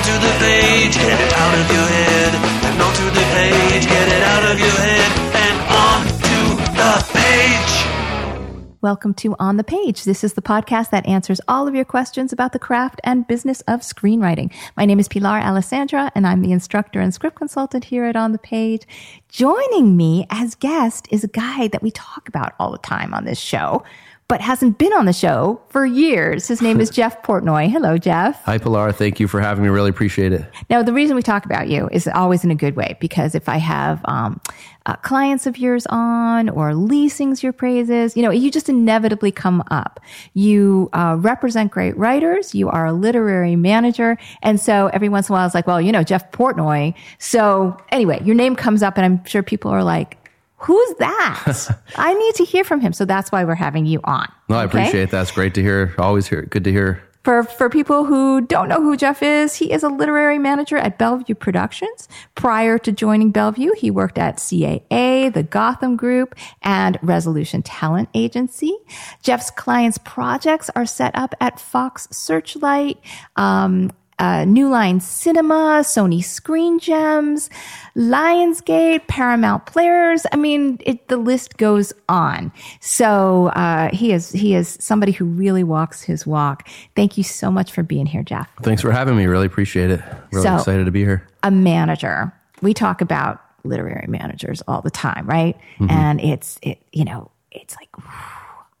onto the page. Get it out of your head and onto the page. Get it out of your head and onto the page. Welcome to On the Page. This is the podcast that answers all of your questions about the craft and business of screenwriting. My name is Pilar Alessandra, and I'm the instructor and script consultant here at On the Page. Joining me as guest is a guy that we talk about all the time on this show, but hasn't been on the show for years. His name is Jeff Portnoy. Hello, Jeff. Hi, Pilar. Thank you for having me. Really appreciate it. Now, the reason we talk about you is always in a good way because if I have um, uh, clients of yours on or leasings your praises, you know, you just inevitably come up. You uh, represent great writers. You are a literary manager. And so every once in a while, it's like, well, you know, Jeff Portnoy. So anyway, your name comes up and I'm sure people are like, Who's that? I need to hear from him. So that's why we're having you on. No, I okay? appreciate that. It's great to hear. Always hear. Good to hear. For, for people who don't know who Jeff is, he is a literary manager at Bellevue Productions. Prior to joining Bellevue, he worked at CAA, the Gotham Group, and Resolution Talent Agency. Jeff's clients' projects are set up at Fox Searchlight, um, uh, New Line Cinema, Sony Screen Gems, Lionsgate, Paramount Players. I mean, it, the list goes on. So uh, he is he is somebody who really walks his walk. Thank you so much for being here, Jeff. Thanks for having me. Really appreciate it. Really So- excited to be here. A manager. We talk about literary managers all the time, right? And it's it you know it's like whew,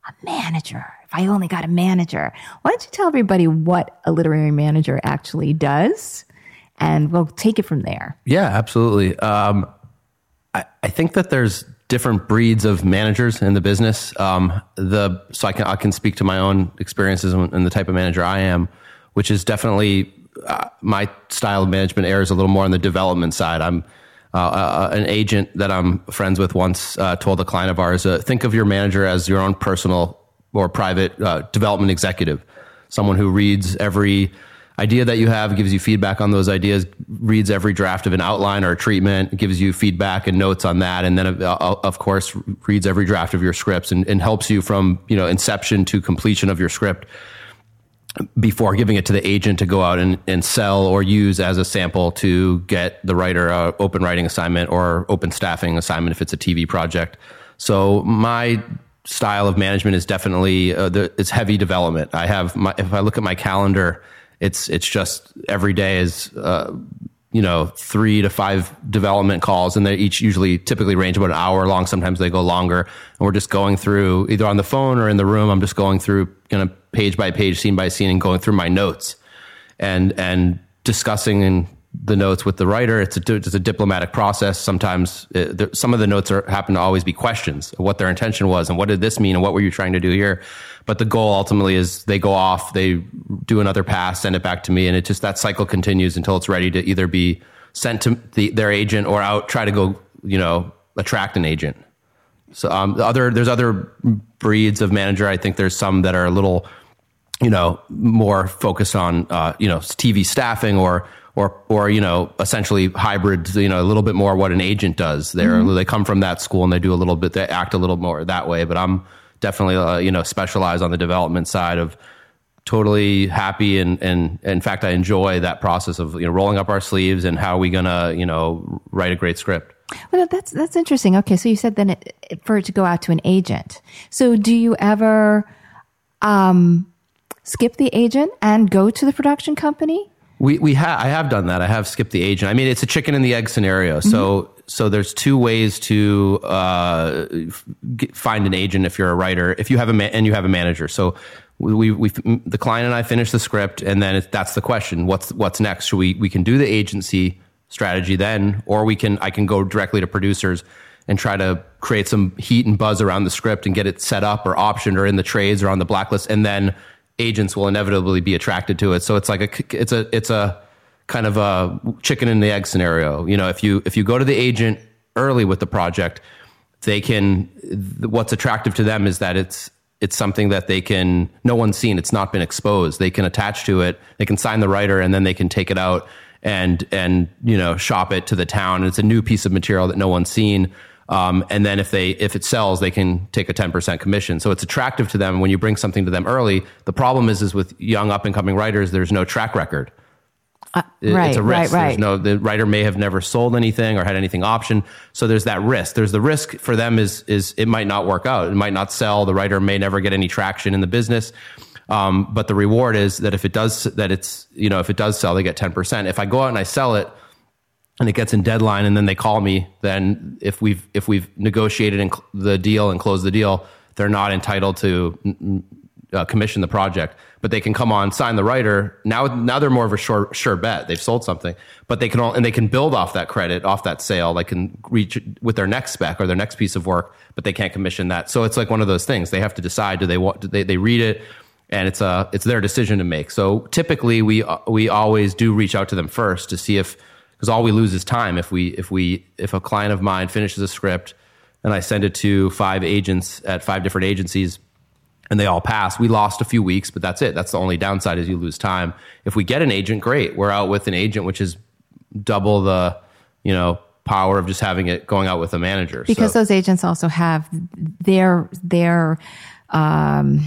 a manager. If I only got a manager, why don't you tell everybody what a literary manager actually does? And we'll take it from there. Yeah, absolutely. Um, I, I think that there's different breeds of managers in the business. Um, the so I can I can speak to my own experiences and the type of manager I am, which is definitely uh, my style of management errs a little more on the development side. I'm uh, uh, an agent that I'm friends with once uh, told a client of ours, uh, think of your manager as your own personal or private uh, development executive, someone who reads every idea that you have, gives you feedback on those ideas, reads every draft of an outline or a treatment, gives you feedback and notes on that, and then uh, of course reads every draft of your scripts and, and helps you from you know inception to completion of your script before giving it to the agent to go out and, and sell or use as a sample to get the writer a open writing assignment or open staffing assignment if it's a TV project. So my style of management is definitely uh, the, it's heavy development. I have my, if I look at my calendar, it's it's just every day is uh, you know three to five development calls, and they each usually typically range about an hour long. Sometimes they go longer, and we're just going through either on the phone or in the room. I'm just going through kind of page by page, scene by scene, and going through my notes and and discussing in the notes with the writer. It's a it's a diplomatic process. Sometimes it, there, some of the notes are happen to always be questions of what their intention was and what did this mean and what were you trying to do here. But the goal ultimately is they go off, they do another pass, send it back to me, and it just that cycle continues until it's ready to either be sent to the, their agent or out try to go you know attract an agent. So um, the other there's other breeds of manager. I think there's some that are a little you know more focused on uh, you know TV staffing or or or you know essentially hybrid you know a little bit more what an agent does. They are they come from that school and they do a little bit they act a little more that way. But I'm definitely uh, you know specialized on the development side of totally happy and and in fact I enjoy that process of you know rolling up our sleeves and how are we gonna you know write a great script. Well, that's that's interesting. Okay, so you said then it, it, for it to go out to an agent. So do you ever um, skip the agent and go to the production company? We we have I have done that. I have skipped the agent. I mean, it's a chicken and the egg scenario. So so there's two ways to uh, get, find an agent if you're a writer. If you have a ma- and you have a manager. So we we the client and I finish the script, and then it, that's the question. What's what's next? Should we we can do the agency strategy then, or we can I can go directly to producers and try to create some heat and buzz around the script and get it set up or optioned or in the trades or on the blacklist, and then agents will inevitably be attracted to it. So it's like a it's a it's a kind of a chicken and the egg scenario. You know, if you if you go to the agent early with the project, they can. What's attractive to them is that it's it's something that they can no one's seen it's not been exposed they can attach to it they can sign the writer and then they can take it out and and you know shop it to the town it's a new piece of material that no one's seen um, and then if they if it sells they can take a 10% commission so it's attractive to them when you bring something to them early the problem is is with young up and coming writers there's no track record Uh, right, it's a risk. right, right. There's no the writer may have never sold anything or had anything option, so there's that risk. There's the risk for them is is it might not work out. It might not sell. The writer may never get any traction in the business. Um, but the reward is that if it does that it's you know if it does sell, they get ten percent. If I go out and I sell it, and it gets in deadline and then they call me then if we've if we've negotiated the deal and closed the deal they're not entitled to uh, commission the project. But they can come on sign the writer. Now now they're more of a sure sure bet. They've sold something. But they can all and they can build off that credit off that sale. They can reach with their next spec or their next piece of work but they can't commission that. So it's like one of those things. They have to decide do they want do they, they read it? And it's a it's their decision to make. So typically we we always do reach out to them first to see if because all we lose is time if we if we if a client of mine finishes a script and I send it to five agents at five different agencies and they all pass. We lost a few weeks, but that's it. That's the only downside is you lose time. If we get an agent, great. We're out with an agent, which is double the you know power of just having it going out with a manager. because So- those agents also have their their um,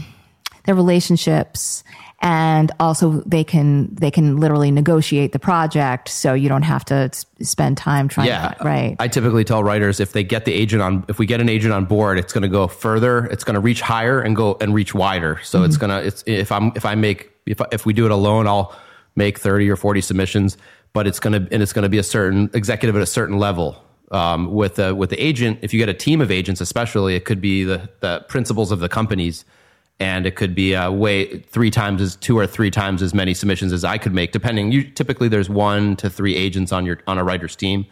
their relationships and also they can they can literally negotiate the project so you don't have to s- spend time trying yeah. to right. I typically tell writers if they get the agent on if we get an agent on board it's going to go further it's going to reach higher and go and reach wider. So Mm-hmm. it's going to it's if i'm if i make if if we do it alone i'll make 30 or 40 submissions but it's going to and it's going to be a certain executive at a certain level. Um, with the with the agent if you get a team of agents especially it could be the the principals of the companies and it could be a way three times as two or three times as many submissions as I could make, depending. You typically there's one to three agents on your on a writer's team.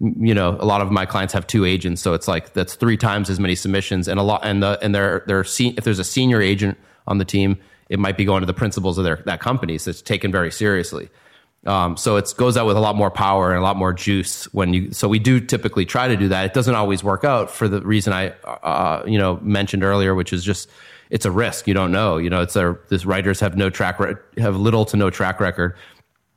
You know, a lot of my clients have two agents, so it's like that's three times as many submissions, and a lot and the and they're they're se- if there's a senior agent on the team, it might be going to the principals of their that company, so it's taken very seriously. Um, so it goes out with a lot more power and a lot more juice when you. So we do typically try to do that. It doesn't always work out for the reason I, uh, you know, mentioned earlier, which is just it's a risk. You don't know. You know, it's a this writers have no track re- have little to no track record.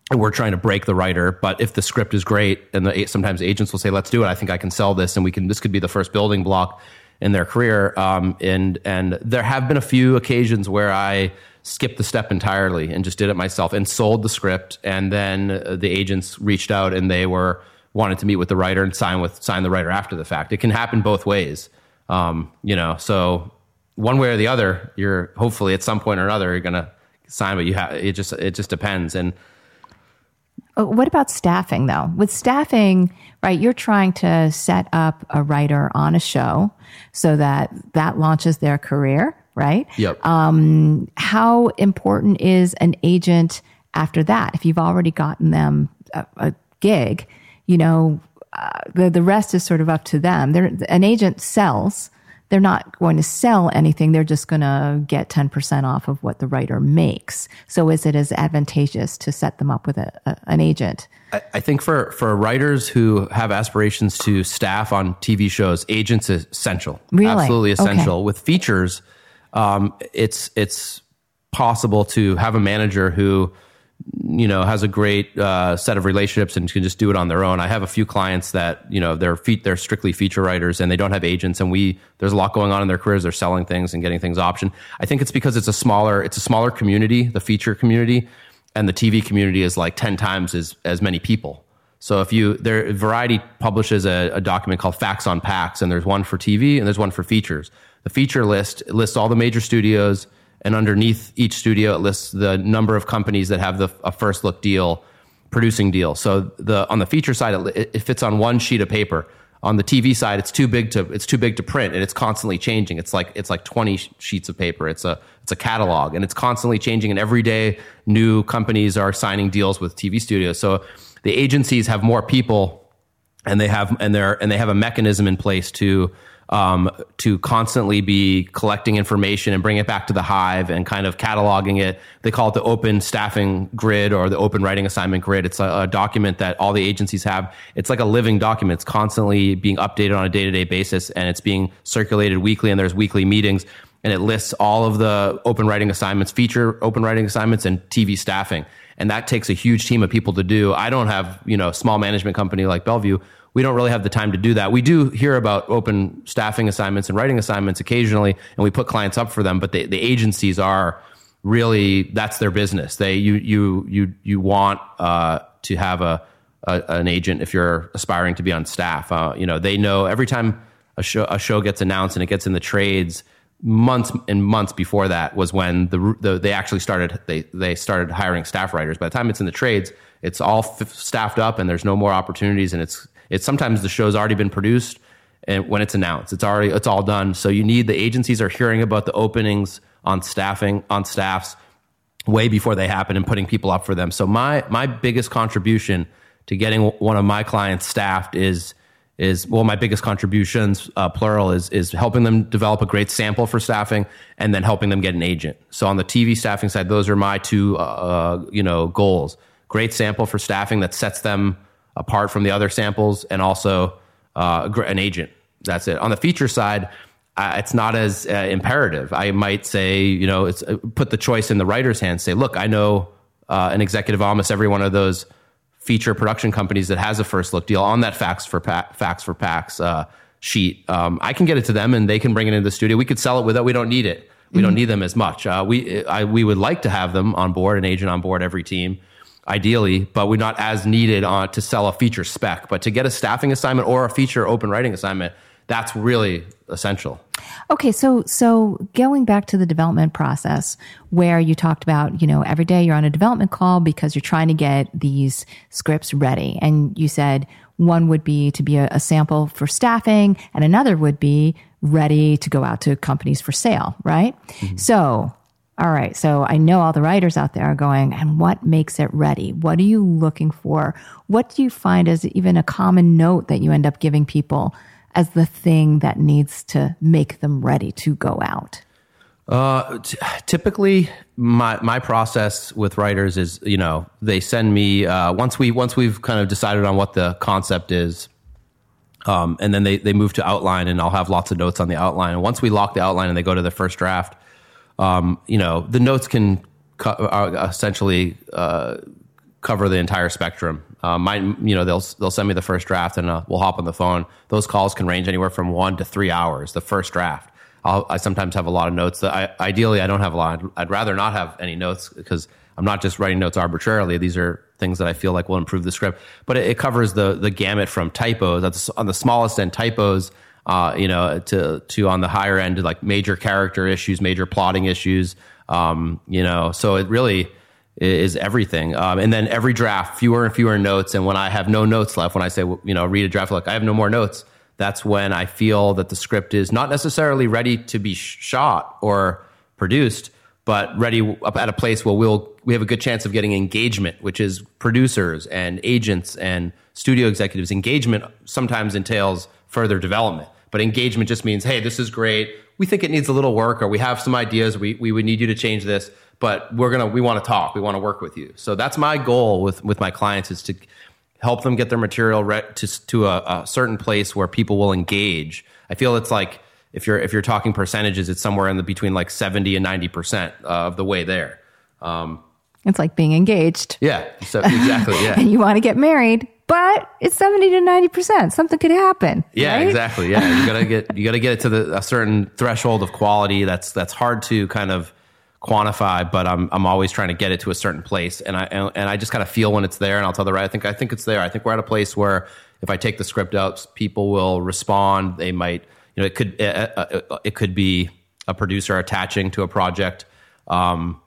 And we're trying to break the writer, but if the script is great, and the, sometimes agents will say, "Let's do it. I think I can sell this, and we can. This could be the first building block in their career." Um, and and there have been a few occasions where I skipped the step entirely and just did it myself and sold the script, and then uh, the agents reached out and they were wanted to meet with the writer and sign with sign the writer after the fact. It can happen both ways, um, you know. So one way or the other, you're hopefully at some point or another you're gonna sign, but you have it just it just depends and. Uh, What about staffing though? With staffing, right, you're trying to set up a writer on a show so that that launches their career, right? Yep. How important is an agent after that? If you've already gotten them a, a gig, you know, uh, the, the rest is sort of up to them. They're, an agent sells. They're not going to sell anything. They're just going to get 10% off of what the writer makes. So is it as advantageous to set them up with a, a, an agent? I, I think for for writers who have aspirations to staff on TV shows, agents is essential. Really? Absolutely Okay. essential. With features, um, it's it's possible to have a manager who you know has a great uh, set of relationships and can just do it on their own. I have a few clients that you know they're feet they're strictly feature writers and they don't have agents and we there's a lot going on in their careers. They're selling things and getting things option. I think it's because it's a smaller it's a smaller community, the feature community, and the TV community is like ten times as as many people. So if you there Variety publishes a, a document called Facts on Pacts, and there's one for TV and there's one for features. The feature list lists all the major studios, and underneath each studio it lists the number of companies that have the a first look deal, producing deal. So the on the feature side it, it fits on one sheet of paper. On the TV side, it's too big to it's too big to print, and it's constantly changing. It's like it's like twenty sheets of paper. It's a it's a catalog, and it's constantly changing. And every day, new companies are signing deals with TV studios. So the agencies have more people and they have and they're and they have a mechanism in place to um, to constantly be collecting information and bring it back to the hive and kind of cataloging it. They call it the open staffing grid or the open writing assignment grid. It's a, a document that all the agencies have. It's like a living document. It's constantly being updated on a day to day basis and it's being circulated weekly and there's weekly meetings and it lists all of the open writing assignments, feature open writing assignments and TV staffing. And that takes a huge team of people to do. I don't have, you know, a small management company like Bellevue we don't really have the time to do that. We do hear about open staffing assignments and writing assignments occasionally, and we put clients up for them. But the, the agencies are really that's their business. They you you you you want uh, to have a, a, an agent if you're aspiring to be on staff. Uh, you know they know every time a show a show gets announced and it gets in the trades. Months and months before that was when the, the they actually started they they started hiring staff writers. By the time it's in the trades, it's all f- staffed up and there's no more opportunities and it's it's sometimes the show's already been produced and when it's announced, it's already it's all done. So you need the agencies are hearing about the openings on staffing on staffs way before they happen and putting people up for them. So my my biggest contribution to getting one of my clients staffed is is well my biggest contributions uh, plural is is helping them develop a great sample for staffing and then helping them get an agent. So on the TV staffing side, those are my two uh, uh, you know goals. Great sample for staffing that sets them apart from the other samples, and also uh, an agent. That's it. On the feature side, uh, it's not as uh, imperative. I might say, you know, it's uh, put the choice in the writer's hands. Say, look, I know uh, an executive almost every one of those feature production companies that has a first look deal on that facts for pa- facts for pacts uh, sheet. Um, I can get it to them, and they can bring it into the studio. We could sell it without. We don't need it. We mm-hmm. don't need them as much. we I, we would like to have them on board, an agent on board every team ideally, but we're not as needed on to sell a feature spec. But to get a staffing assignment or a feature open writing assignment, that's really essential. Okay, so so going back to the development process where you talked about, you know, every day you're on a development call because you're trying to get these scripts ready. And you said one would be to be a, a sample for staffing and another would be ready to go out to companies for sale, right? Mm-hmm. So all right. So I know all the writers out there are going, and what makes it ready? What are you looking for? What do you find as even a common note that you end up giving people as the thing that needs to make them ready to go out? Uh, t- typically, my my process with writers is, you know, they send me uh, once we once we've kind of decided on what the concept is, um, and then they they move to outline, and I'll have lots of notes on the outline. And once we lock the outline and they go to the first draft, um, you know, the notes can co- uh, essentially uh, cover the entire spectrum. Uh, my, you know, they'll they'll send me the first draft and uh, we'll hop on the phone. Those calls can range anywhere from one to three hours. The first draft. I'll, i sometimes have a lot of notes. That I, ideally, I don't have a lot. I'd, rather not have any notes because I'm not just writing notes arbitrarily. These are things that I feel like will improve the script. But it, it covers the the gamut from typos. That's on the smallest end typos uh, you know, to to on the higher end, like major character issues, major plotting issues. Um, you know, so it really is everything. Um, and then every draft, fewer and fewer notes. And when I have no notes left, when I say, you know, read a draft, like I have no more notes, that's when I feel that the script is not necessarily ready to be shot or produced, but ready up at a place where we'll we have a good chance of getting engagement, which is producers and agents and studio executives. Engagement sometimes entails further development. But engagement just means, hey, this is great. We think it needs a little work, or we have some ideas. We, we would need you to change this, but we're gonna we want to talk. We want to work with you. So that's my goal with with my clients is to help them get their material re- to to a, a certain place where people will engage. I feel it's like if you're if you're talking percentages, it's somewhere in the between like seventy and ninety percent of the way there. Um, it's like being engaged. Yeah. So exactly. Yeah. and you want to get married but it's 70 to 90%. Something could happen. Yeah, right? exactly. Yeah. You gotta get, you gotta get it to the, a certain threshold of quality. That's, that's hard to kind of quantify, but I'm, I'm always trying to get it to a certain place. And I, and I just kind of feel when it's there and I'll tell the right, I think, I think it's there. I think we're at a place where if I take the script out, people will respond. They might, you know, it could, it, it could be a producer attaching to a project. Um,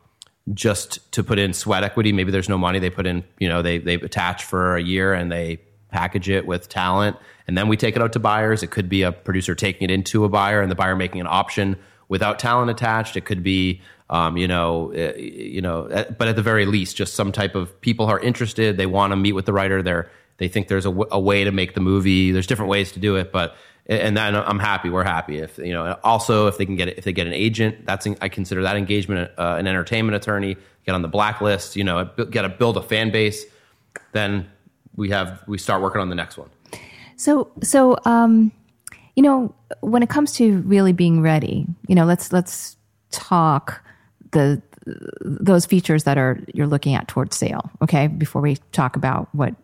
just to put in sweat equity. Maybe there's no money. They put in, you know, they they attach for a year and they package it with talent, and then we take it out to buyers. It could be a producer taking it into a buyer and the buyer making an option without talent attached. It could be, um, you know, uh, you know, but at the very least, just some type of people are interested. They want to meet with the writer. They're they think there's a, w- a way to make the movie. There's different ways to do it, but and then I'm happy. We're happy if you know. Also, if they can get if they get an agent, that's I consider that engagement uh, an entertainment attorney. Get on the blacklist. You know, get to build a fan base. Then we have we start working on the next one. So so um, you know when it comes to really being ready, you know let's let's talk the those features that are you're looking at towards sale. Okay, before we talk about what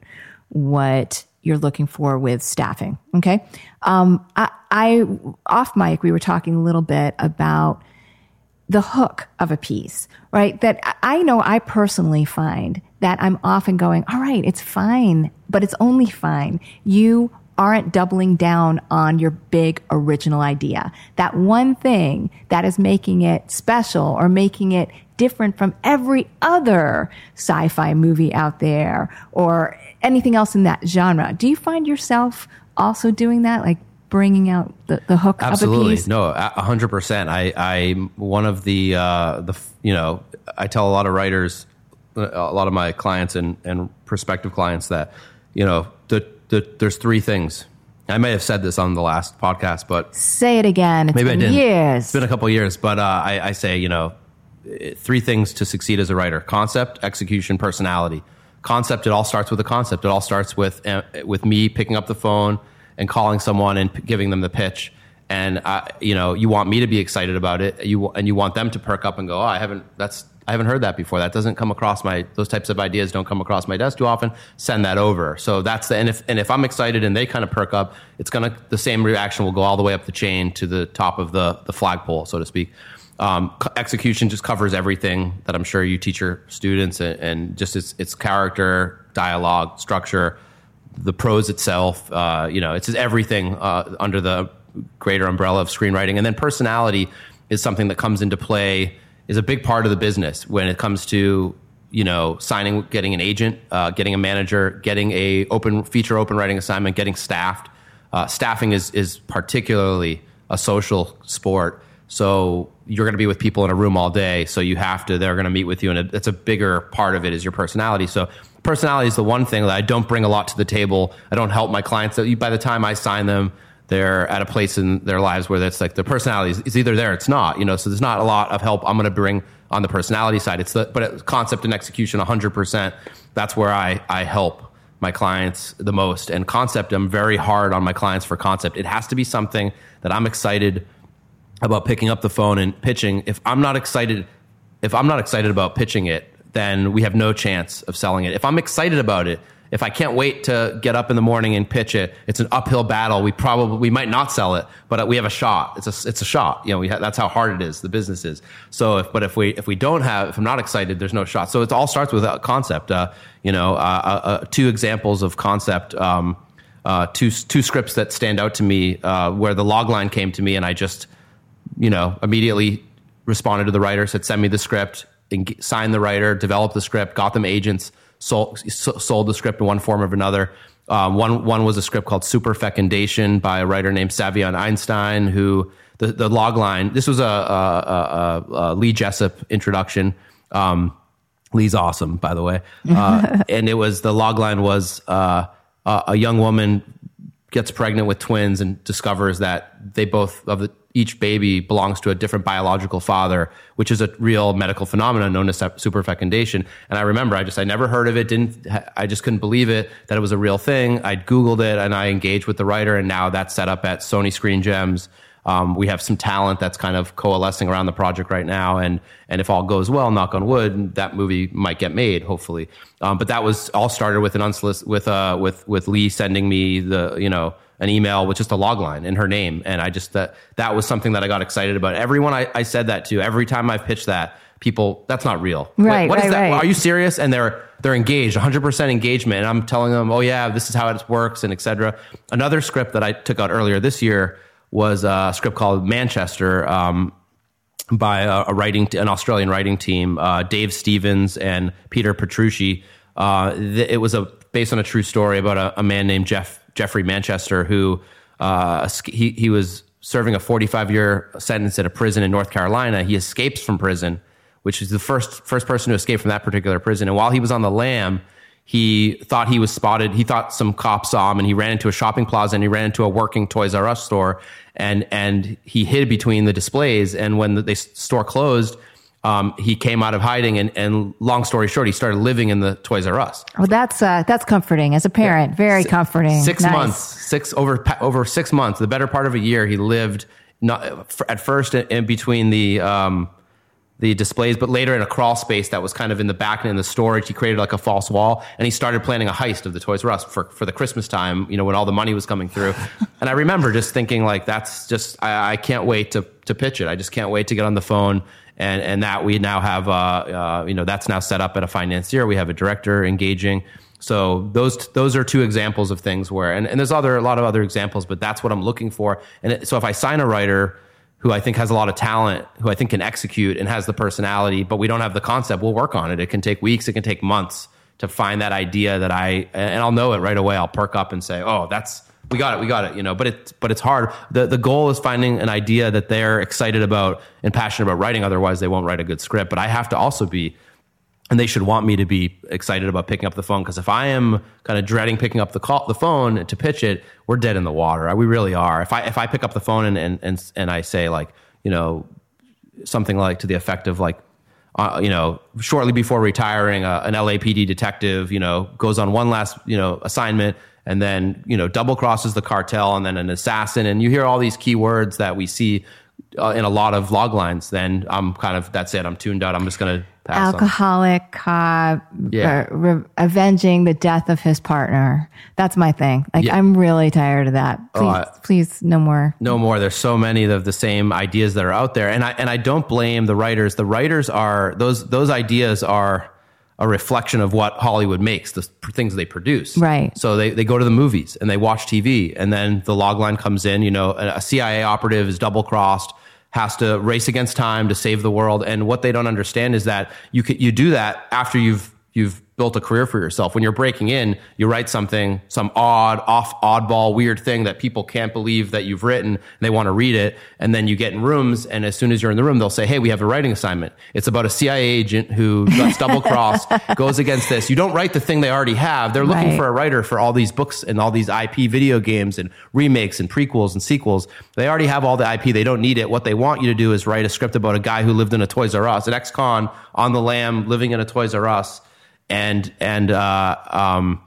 what you're looking for with staffing. Okay, um, I, I off mic we were talking a little bit about the hook of a piece, right? That I know I personally find that I'm often going, all right, it's fine, but it's only fine. You aren't doubling down on your big original idea. That one thing that is making it special or making it different from every other sci-fi movie out there or anything else in that genre. Do you find yourself also doing that? Like bringing out the, the hook Absolutely. of a piece? No, a hundred percent. I, I, one of the, uh, the, you know, I tell a lot of writers, a lot of my clients and, and prospective clients that, you know, the, the, there's three things. I may have said this on the last podcast, but say it again. It's maybe I didn't. years. It's been a couple years, but uh, I, I say, you know, three things to succeed as a writer: concept, execution, personality. Concept. It all starts with a concept. It all starts with uh, with me picking up the phone and calling someone and giving them the pitch. And I, you know, you want me to be excited about it. You and you want them to perk up and go, "Oh, I haven't. That's I haven't heard that before. That doesn't come across my. Those types of ideas don't come across my desk too often. Send that over. So that's the. And if and if I'm excited and they kind of perk up, it's gonna the same reaction will go all the way up the chain to the top of the the flagpole, so to speak. Um, execution just covers everything that I'm sure you teach your students, and, and just its its character, dialogue, structure, the prose itself. Uh, you know, it's just everything uh, under the greater umbrella of screenwriting, and then personality is something that comes into play. Is a big part of the business when it comes to you know signing, getting an agent, uh, getting a manager, getting a open feature open writing assignment, getting staffed. Uh, staffing is is particularly a social sport. So you're going to be with people in a room all day. So you have to, they're going to meet with you. And it's a bigger part of it is your personality. So personality is the one thing that I don't bring a lot to the table. I don't help my clients. By the time I sign them, they're at a place in their lives where it's like the personality is, either there, or it's not, you know, so there's not a lot of help I'm going to bring on the personality side. It's the, but concept and execution 100%. That's where I, I help my clients the most. And concept, I'm very hard on my clients for concept. It has to be something that I'm excited about picking up the phone and pitching. If I'm not excited, if I'm not excited about pitching it, then we have no chance of selling it. If I'm excited about it, if I can't wait to get up in the morning and pitch it, it's an uphill battle. We probably we might not sell it, but we have a shot. It's a it's a shot. You know, ha- that's how hard it is. The business is. So, if, but if we if we don't have, if I'm not excited, there's no shot. So it all starts with a concept. Uh, you know, uh, uh, two examples of concept. Um, uh, two two scripts that stand out to me, uh, where the log line came to me, and I just you know, immediately responded to the writer, said, send me the script, and signed the writer, developed the script, got them agents, sold, sold the script in one form or another. Um, one, one was a script called Super Fecundation by a writer named Savion Einstein, who the, the log line, this was a, a, a, a Lee Jessup introduction. Um, Lee's awesome, by the way. Uh, and it was, the log line was uh, a, a young woman gets pregnant with twins and discovers that they both of the each baby belongs to a different biological father, which is a real medical phenomenon known as superfecundation. And I remember, I just I never heard of it. Didn't I just couldn't believe it that it was a real thing. I googled it and I engaged with the writer, and now that's set up at Sony Screen Gems. Um, we have some talent that's kind of coalescing around the project right now, and and if all goes well, knock on wood, that movie might get made, hopefully. Um, but that was all started with an unsolicited with uh with with Lee sending me the you know an email with just a log line in her name, and I just that that was something that I got excited about. Everyone I, I said that to, every time I've pitched that, people that's not real. Right, what is right, that? right. Are you serious? And they're they're engaged, 100 percent engagement, and I'm telling them, oh yeah, this is how it works, and etc. Another script that I took out earlier this year was a script called Manchester. Um, by a, a, writing, an Australian writing team, uh, Dave Stevens and Peter Petrucci. Uh, th- it was a based on a true story about a, a man named Jeff Jeffrey Manchester who uh, he he was serving a 45 year sentence at a prison in North Carolina. He escapes from prison, which is the first first person to escape from that particular prison. And while he was on the lam, he thought he was spotted. He thought some cops saw him, and he ran into a shopping plaza and he ran into a working Toys R Us store, and and he hid between the displays. And when the, the store closed, um, he came out of hiding, and, and long story short, he started living in the Toys R Us. Well, that's uh, that's comforting as a parent. Very comforting. Six Nice. months, six over over six months, the better part of a year, he lived not at first in, in between the um, the displays, but later in a crawl space that was kind of in the back and in the storage. He created like a false wall, and he started planning a heist of the Toys R Us for for the Christmas time. You know, when all the money was coming through, and I remember just thinking like, that's just I, I can't wait to to pitch it. I just can't wait to get on the phone. And, and that we now have, uh, uh, you know, that's now set up at a financier. We have a director engaging. So those those are two examples of things where, and, and there's other a lot of other examples, but that's what I'm looking for. And it, so if I sign a writer who I think has a lot of talent, who I think can execute and has the personality, but we don't have the concept, we'll work on it. It can take weeks, it can take months to find that idea that I, and I'll know it right away. I'll perk up and say, oh, that's we got it, we got it, you know. But it's but it's hard. the The goal is finding an idea that they're excited about and passionate about writing. Otherwise, they won't write a good script. But I have to also be and they should want me to be excited about picking up the phone because if I am kind of dreading picking up the call, the phone to pitch it, we're dead in the water. We really are. If I if I pick up the phone and and and, and I say like you know something like to the effect of like uh, you know shortly before retiring, uh, an LAPD detective you know goes on one last you know assignment and then you know double crosses the cartel and then an assassin and you hear all these key words that we see uh, in a lot of log lines. Then I'm kind of that's it. I'm tuned out. I'm just gonna pass on. Alcoholic, uh, Yeah. uh, re- avenging the death of his partner. That's my thing. Like, Yeah. I'm really tired of that. Please, I- please, no more. no more. There's so many of the same ideas that are out there, and I and I don't blame the writers. The writers are those those ideas are a reflection of what Hollywood makes, the things they produce. Right. So they, they go to the movies and they watch TV, and then the log line comes in. You know, a, a CIA operative is double crossed, has to race against time to save the world, and what they don't understand is that you can, you do that after you've you've built a career for yourself. When you're breaking in, you write something, some odd, off, oddball, weird thing that people can't believe that you've written. And they want to read it. And then you get in rooms. And as soon as you're in the room, they'll say, Hey, we have a writing assignment. It's about a CIA agent who gets double crossed, goes against this. You don't write the thing they already have. They're looking Right. for a writer for all these books and all these IP video games and remakes and prequels and sequels. They already have all the IP. They don't need it. What they want you to do is write a script about a guy who lived in a Toys R Us, an ex-con on the lam, living in a Toys R Us and and uh, um,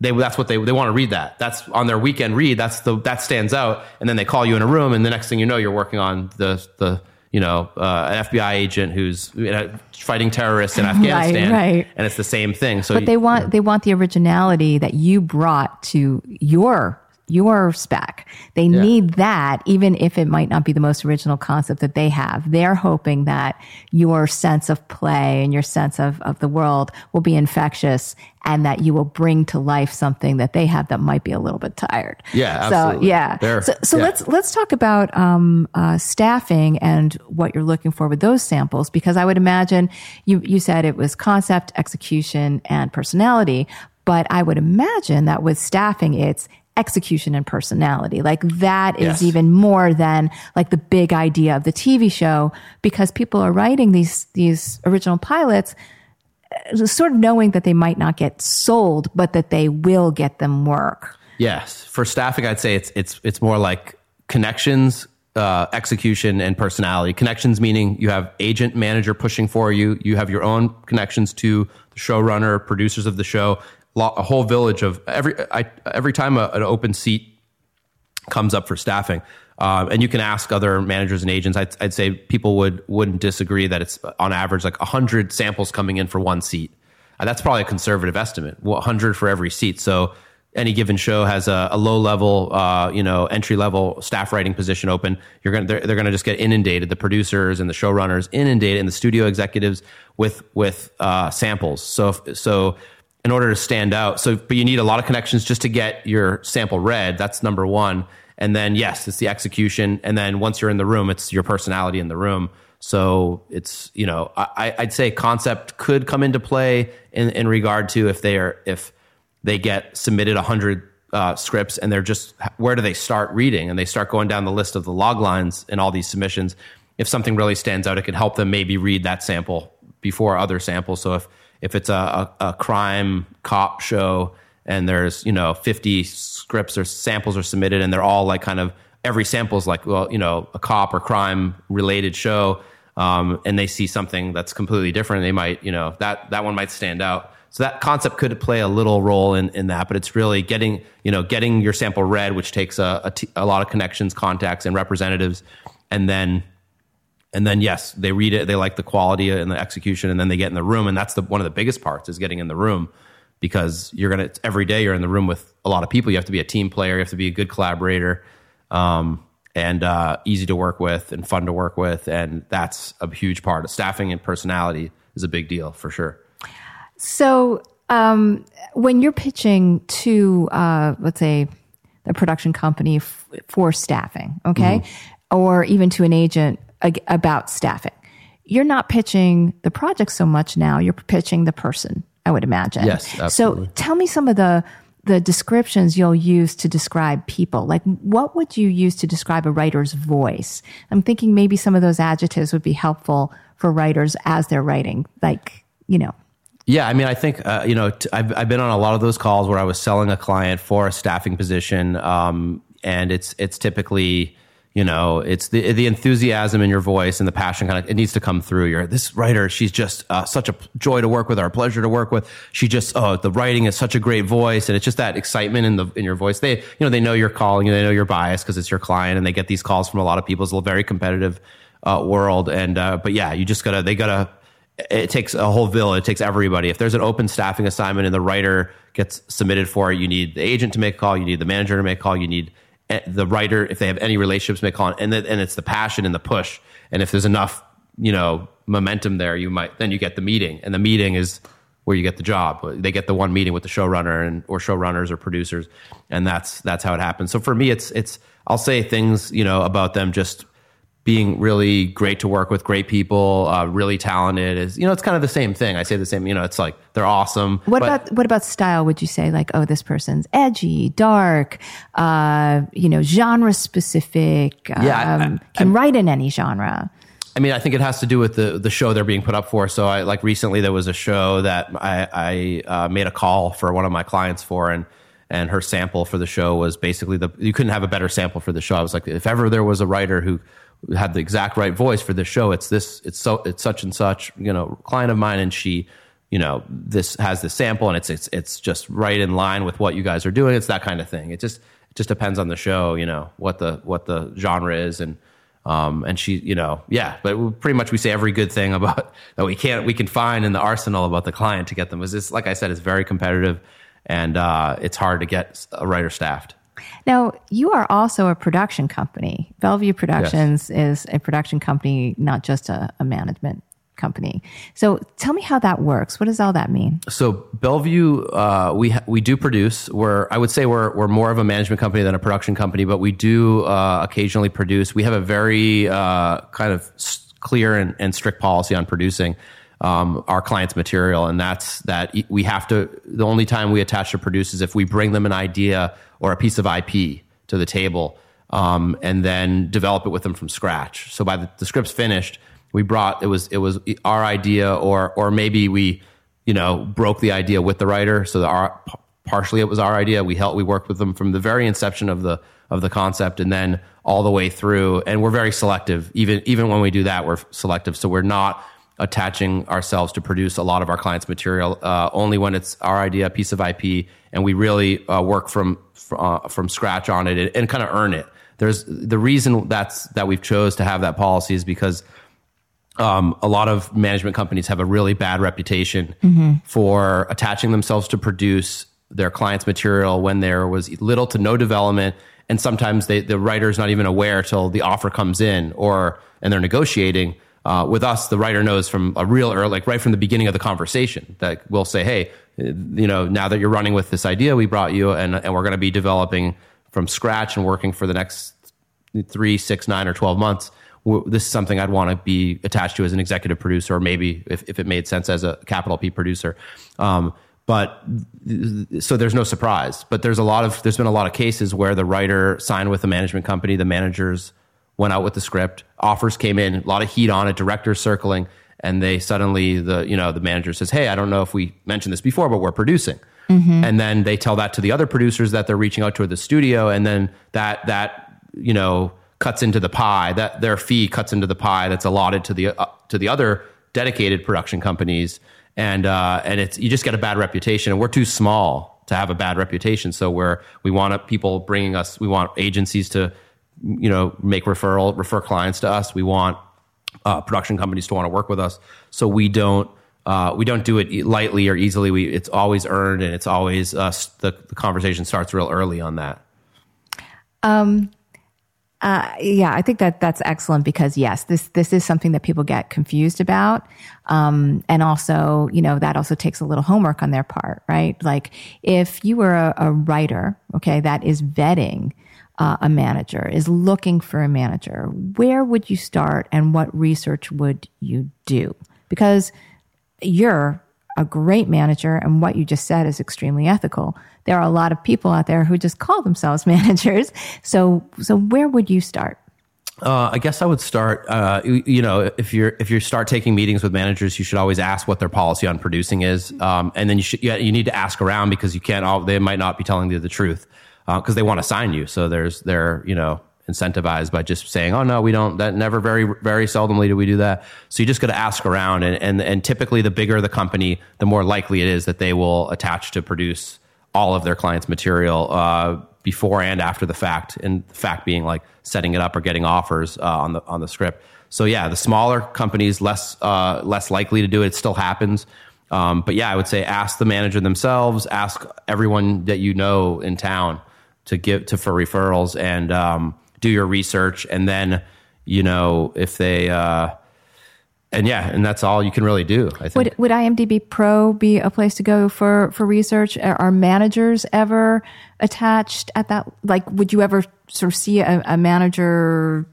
they that's what they they want to read that. That's on their weekend read. That's the that stands out. And then they call you in a room, and the next thing you know, you're working on the the you know uh, an FBI agent who's you know, fighting terrorists in Afghanistan, right. And it's the same thing. So But they want they want the originality that you brought to your your spec. They need that, even if it might not be the most original concept that they have. They're hoping that your sense of play and your sense of, of the world will be infectious and that you will bring to life something that they have that might be a little bit tired. Yeah, So absolutely. yeah. They're- so so yeah. let's let's talk about um, uh, staffing and what you're looking for with those samples, because I would imagine you you said it was concept, execution, and personality, but I would imagine that with staffing, it's execution and personality. Like that is Yes. even more than like the big idea of the TV show, because people are writing these these original pilots uh, sort of knowing that they might not get sold, but that they will get them work. Yes, for staffing, I'd say it's it's it's more like connections, uh, execution, and personality. Connections meaning you have agent manager pushing for you. You have your own connections to the showrunner, producers of the show, a whole village of every. I, every time a, an open seat comes up for staffing. Uh, and you can ask other managers and agents. I'd, I'd say people would wouldn't disagree that it's on average like hundred samples coming in for one seat. Uh, that's probably a conservative estimate. Hundred for every seat. So any given show has a, a low level, uh, you know, entry level staff writing position open. You're gonna they're, they're gonna just get inundated. The producers and the showrunners inundated, and the studio executives with with uh, samples. So so in order to stand out. So, but you need a lot of connections just to get your sample read. That's number one. And then, yes, it's the execution. And then once you're in the room, it's your personality in the room. So it's, you know, I, I'd say concept could come into play in, in regard to if they are, if they get submitted a hundred uh, scripts and they're just, where do they start reading? And they start going down the list of the log lines in all these submissions. If something really stands out, it could help them maybe read that sample before other samples. So if, if it's a, a, a crime cop show and there's you know 50 scripts or samples are submitted and they're all like kind of every sample is like well you know a cop or crime related show um, and they see something that's completely different they might you know that that one might stand out. So that concept could play a little role in, in that but it's really getting you know getting your sample read which takes a, a, t- a lot of connections contacts and representatives and then and then yes they read it they like the quality and the execution and then they get in the room and that's the one of the biggest parts is getting in the room because you're gonna every day you're in the room with a lot of people. You have to be a team player you have to be a good collaborator um, and uh, easy to work with and fun to work with and that's a huge part. Of staffing and personality is a big deal for sure. So, um, when you're pitching to, uh, let's say, the production company f- for staffing, okay, or even to an agent ag- about staffing, you're not pitching the project so much now. You're pitching the person. I would imagine. Yes, absolutely. So, tell me some of the the descriptions you'll use to describe people. Like, what would you use to describe a writer's voice? I'm thinking maybe some of those adjectives would be helpful for writers as they're writing. Like, you know, Yeah, I mean, I think uh, you know, t- I've I've been on a lot of those calls where I was selling a client for a staffing position, um, and it's it's typically you know it's the the enthusiasm in your voice and the passion kind of it needs to come through. You're this writer, she's just uh, such a joy to work with, or a pleasure to work with. She just oh, the writing is such a great voice, and it's just that excitement in the in your voice. They you know they know you're calling, they know you're biased because it's your client, and they get these calls from a lot of people. It's a very competitive uh, world, and uh, but yeah, you just gotta they gotta it takes a whole village. It takes everybody. If there's an open staffing assignment and the writer gets submitted for it, you need the agent to make a call. You need the manager to make a call. You need Eh, the writer, if they have any relationships, a call. And then, and it's the passion and the push. And if there's enough, you know, momentum there, you might then you get the meeting, and the meeting is where you get the job. They get the one meeting with the showrunner and or showrunners or producers, and that's that's how it happens. So for me, it's it's I'll say things you know about them just being really great to work with, great people, uh, really talented. Is you know it's kind of the same thing. I say the same. You know, it's like they're awesome. What about what about style? Would you say like, oh, this person's edgy, dark, uh, you know, genre specific, Yeah, I- um, can write in any genre? I mean, I think it has to do with the the show they're being put up for. So, I like recently there was a show that I, I uh, made a call for one of my clients for, and and her sample for the show was basically the you couldn't have a better sample for the show. I was like, if ever there was a writer who had the exact right voice for this show, it's this, it's so, it's such and such, you know, client of mine, and she, you know, this has the sample, and it's it's it's just right in line with what you guys are doing. It's that kind of thing. It just it just depends on the show, you know, what the what the genre is and. Um, and she, you know, yeah, but pretty much we say every good thing about that we can't, we can find in the arsenal about the client to get them. Is this, like I said, it's very competitive and, uh, it's hard to get a writer staffed. Now, you are also a production company. Bellevue Productions is a production company, not just a, a management company. So tell me how that works. What does all that mean? So Bellevue, uh, we ha- we do produce. We're I would say we're we're more of a management company than a production company, but we do uh, occasionally produce. We have a very uh, kind of clear and, and strict policy on producing um, our clients' material, and that's that we have to. The only time we attach to produce is if we bring them an idea or a piece of IP to the table, um, and then develop it with them from scratch. So by the, the script's finished, we brought it was it was our idea, or or maybe we you know broke the idea with the writer. So the, our partially it was our idea. We helped we worked with them from the very inception of the of the concept, and then all the way through. And we're very selective. Even even when we do that, we're selective. So we're not attaching ourselves to produce a lot of our clients' material uh, only when it's our idea, a piece of IP, and we really uh, work from uh, from scratch on it and, and kind of earn it. There's the reason that's that we've chose to have that policy is because um, a lot of management companies have a really bad reputation for attaching themselves to produce their clients' material when there was little to no development, and sometimes they, the writer's not even aware till the offer comes in, or and they're negotiating. Uh, with us, the writer knows from a real early, like right from the beginning of the conversation, that we'll say, "Hey, you know, now that you're running with this idea, we brought you, and and we're going to be developing from scratch and working for the next three, six, nine, or 12 months, this is something I'd want to be attached to as an executive producer, or maybe if, if it made sense as a capital P producer. Um, but so there's no surprise. But there's a lot of there's been a lot of cases where the writer signed with the management company, the managers went out with the script, offers came in, a lot of heat on it, directors circling, and they suddenly the you know the manager says, "Hey, I don't know if we mentioned this before, but we're producing." And then they tell that to the other producers that they're reaching out to the studio, and then that that you know cuts into the pie. That their fee cuts into the pie that's allotted to the uh, to the other dedicated production companies, and uh, and it's you just get a bad reputation, and we're too small to have a bad reputation. So we're we want people bringing us, we want agencies to you know make referral refer clients to us. We want uh, production companies to want to work with us. So we don't. Uh, we don't do it lightly or easily. We, it's always earned, and it's always uh, s- the, the conversation starts real early on that. Um, yeah, I think that that's excellent because yes, this this is something that people get confused about, um, and also you know that also takes a little homework on their part, right? Like if you were a, a writer, okay, that is vetting uh, a manager, is looking for a manager, where would you start, and what research would you do? Because you're a great manager and what you just said is extremely ethical. There are a lot of people out there who just call themselves managers. So, so where would you start? Uh, I guess I would start. Uh, you, know, if you're if you start taking meetings with managers, you should always ask what their policy on producing is, um, and then you should you need to ask around because you can't. All, they might not be telling you the truth because they want to sign you. So there's they're you know incentivized by just saying, oh no, we don't. That never very very seldomly do we do that. So you just got to ask around, and, and and typically the bigger the company, the more likely it is that they will attach to produce all of their clients' material uh, before and after the fact. And the fact being like setting it up or getting offers uh, on the on the script. So yeah, the smaller companies less uh, less likely to do it. It still happens. Um, but yeah, I would say ask the manager themselves, ask everyone that you know in town to give to for referrals, and um, do your research, and then you know if they. Uh, and yeah, and that's all you can really do. I think. Would would IMDb Pro be a place to go for for research? Are managers ever attached at that? Like, would you ever sort of see a, a manager?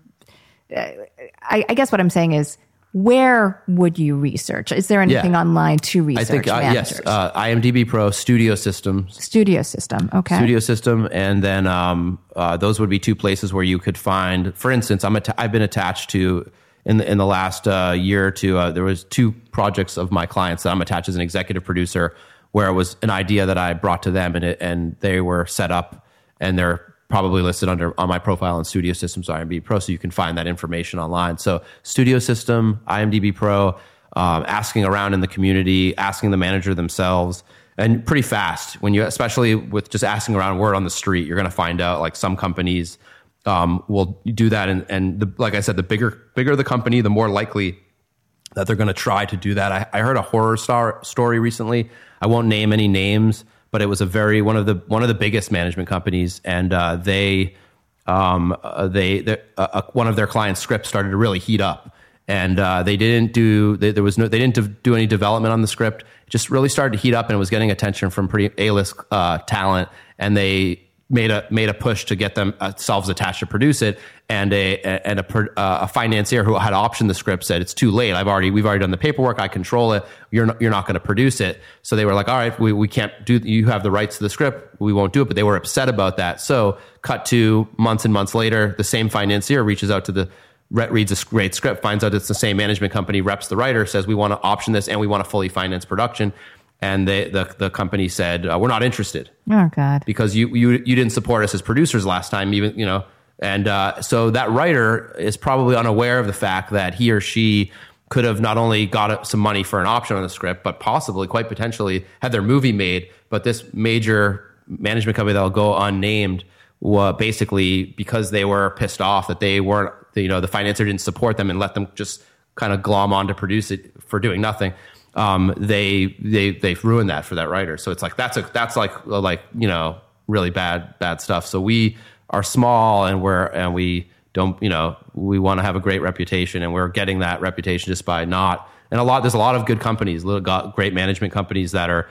I, I guess what I'm saying is, where would you research? Is there anything Yeah. online to research? I think uh, yes, uh, IMDb Pro, Studio System, Studio system. Okay. Studio System, and then um, uh, those would be two places where you could find. For instance, I'm atta- I've been attached to in the in the last uh, year or two. Uh, there was two projects of my clients that I'm attached as an executive producer, where it was an idea that I brought to them, and it, and they were set up, and they're probably listed under on my profile on Studio Systems IMDb Pro, so you can find that information online. So Studio System, IMDb Pro, um, asking around in the community, asking the manager themselves, and pretty fast when you, especially with just asking around word on the street, you're going to find out like some companies um, will do that, and and the, like I said, the bigger bigger the company, the more likely that they're going to try to do that. I, I heard a horror star story recently. I won't name any names, but it was a very one of the one of the biggest management companies, and uh, they um, uh, they uh, uh, one of their clients' scripts started to really heat up, and uh, they didn't do they, there was no they didn't do- do any development on the script. It just really started to heat up, and it was getting attention from pretty A list uh, talent, and they made a made a push to get themselves attached to produce it, and a and a, uh, a financier who had optioned the script said it's too late. I've already we've already done the paperwork. I control it. You're not, you're not going to produce it. So they were like, all right, we, we can't do. You have the rights to the script. We won't do it. But they were upset about that. So cut to months and months later, the same financier reaches out to the re- reads a great script, finds out it's the same management company, reps the writer, says we want to option this and we want to fully finance production. And they, the the company said uh, we're not interested oh God. because you you you didn't support us as producers last time, even you know. And uh, so that writer is probably unaware of the fact that he or she could have not only got some money for an option on the script, but possibly, quite potentially, had their movie made. But this major management company that will go unnamed, basically because they were pissed off that they weren't, you know, the financier didn't support them and let them just kind of glom on to produce it for doing nothing um, they they they've ruined that for that writer. So it's like that's a that's like like you know really bad bad stuff. So we are small and we're and we don't you know we want to have a great reputation and we're getting that reputation just by not and a lot there's a lot of good companies, little great management companies that are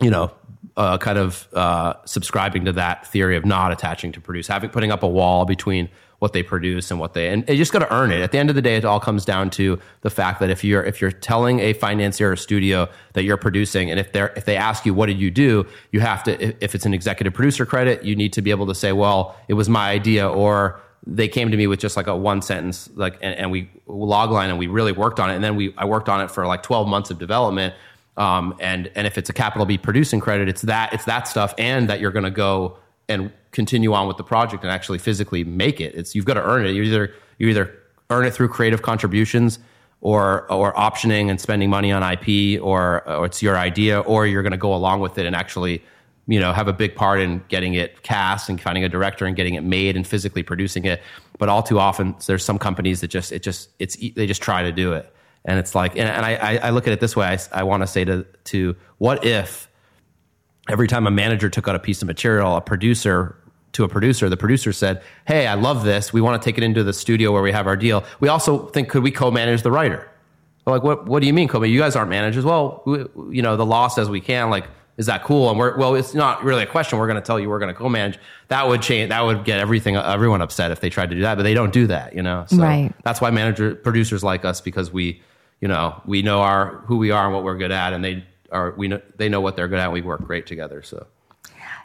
you know uh, kind of uh, subscribing to that theory of not attaching to produce, having putting up a wall between what they produce and what they and you just got to earn it. At the end of the day, it all comes down to the fact that if you're if you're telling a financier or studio that you're producing, and if they're if they ask you what did you do, you have to if- it's an executive producer credit, you need to be able to say, well, it was my idea or they came to me with just like a one sentence, like, and, and we logline and we really worked on it. And then we, I worked on it for like 12 months of development. Um, and, and if it's a capital B producing credit, it's that, it's that stuff. And that you're going to go and continue on with the project and actually physically make it. It's, you've got to earn it. You either, you either earn it through creative contributions or, or optioning and spending money on IP or, or it's your idea, or you're going to go along with it and actually, you know, have a big part in getting it cast and finding a director and getting it made and physically producing it. But all too often, there's some companies that just it just it's they just try to do it, and it's like, and, and I I look at it this way. I, I want to say to to what if every time a manager took out a piece of material, a producer to a producer, the producer said, "Hey, I love this. We want to take it into the studio where we have our deal. We also think could we co-manage the writer." like, what what do you mean, co You guys aren't managers. Well, we, you know, the law says we can. Like, is that cool? And we're, well, it's not really a question. We're going to tell you we're going to co-manage. That would change, that would get everything, everyone upset if they tried to do that, but they don't do that, you know? So right. that's why manager, producers like us because we, you know, we know our, who we are and what we're good at and they are, we know, they know what they're good at. we work great together. So,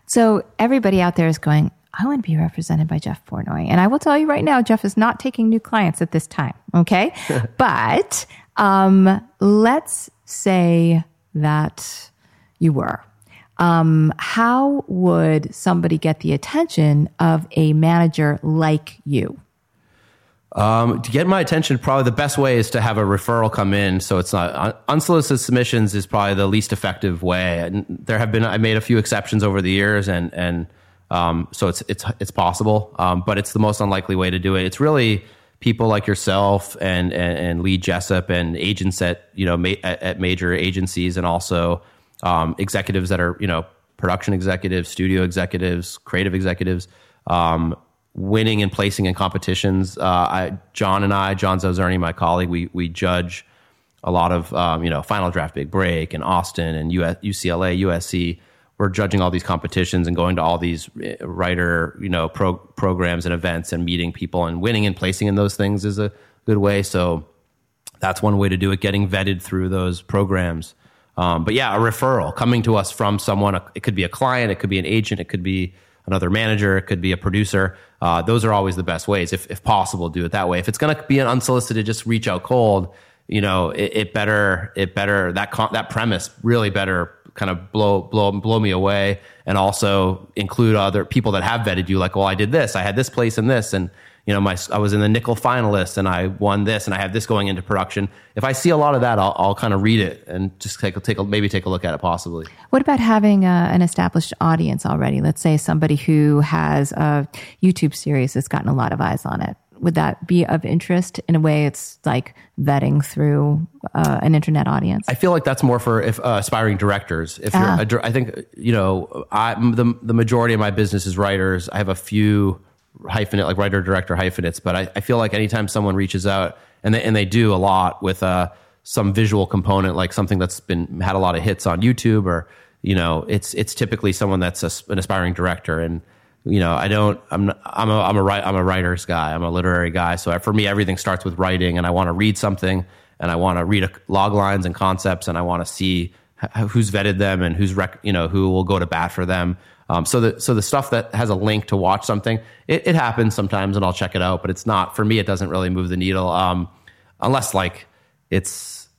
so everybody out there is going, I want to be represented by Jeff Portnoy. And I will tell you right now, Jeff is not taking new clients at this time. Okay. but, um, let's say that you were. Um, how would somebody get the attention of a manager like you? Um, to get my attention, probably the best way is to have a referral come in. So it's not unsolicited submissions is probably the least effective way. And there have been I made a few exceptions over the years, and and um, so it's it's it's possible, um, but it's the most unlikely way to do it. It's really people like yourself and and, and Lee Jessup and agents at you know ma- at, at major agencies, and also um, executives that are you know production executives, studio executives, creative executives, um, winning and placing in competitions. Uh, I, John and I, John Zaozirny, my colleague, we we judge a lot of um, you know Final Draft Big Break and Austin and US, UCLA, USC. We're judging all these competitions and going to all these uh, writer you know pro, programs and events and meeting people and winning and placing in those things is a good way. So that's one way to do it. Getting vetted through those programs. Um, but yeah, a referral coming to us from someone. It could be a client, it could be an agent, it could be another manager, it could be a producer. Uh, those are always the best ways, if, if possible, do it that way. If it's going to be an unsolicited, just reach out cold. You know, it, it better, it better that con- that premise really better kind of blow blow blow me away, and also include other people that have vetted you. Like, well, I did this, I had this place and this, and you know, my I was in the Nicholl finalist and I won this and I have this going into production. If I see a lot of that, I'll, I'll kind of read it and just take take a, maybe take a look at it possibly. What about having a, an established audience already? Let's say somebody who has a YouTube series that's gotten a lot of eyes on it. Would that be of interest in a way? It's like vetting through uh, an internet audience. I feel like that's more for if uh, aspiring directors. If you're, ah. a, I think you know, I the the majority of my business is writers. I have a few hyphenate, like writer director hyphenates. But I, I, feel like anytime someone reaches out, and they and they do a lot with uh, some visual component, like something that's been had a lot of hits on YouTube, or you know, it's it's typically someone that's a, an aspiring director. And you know, I don't, I'm not, I'm a I'm a I'm a writer's guy. I'm a literary guy. So for me, everything starts with writing, and I want to read something, and I want to read log lines and concepts, and I want to see who's vetted them and who's rec, you know who will go to bat for them um, so the so the stuff that has a link to watch something, it, it, happens sometimes, and I'll check it out. But it's not for me. It doesn't really move the needle, um, unless like it's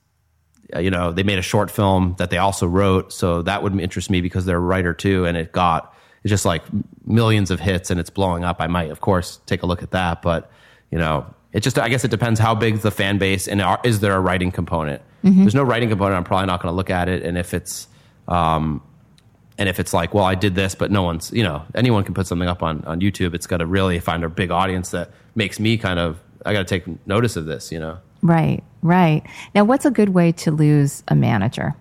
uh, you know they made a short film that they also wrote, so that would interest me because they're a writer too, and it got it's just like millions of hits and it's blowing up. I might, of course, take a look at that, but you know, it just I guess it depends how big the fan base and are, is there a writing component. Mm-hmm. There's no writing component. I'm probably not going to look at it, and if it's um, and if it's like, well, I did this, but no one's, you know, anyone can put something up on, on YouTube. It's got to really find a big audience that makes me kind of, I got to take notice of this, you know? Right, right. Now, what's a good way to lose a manager?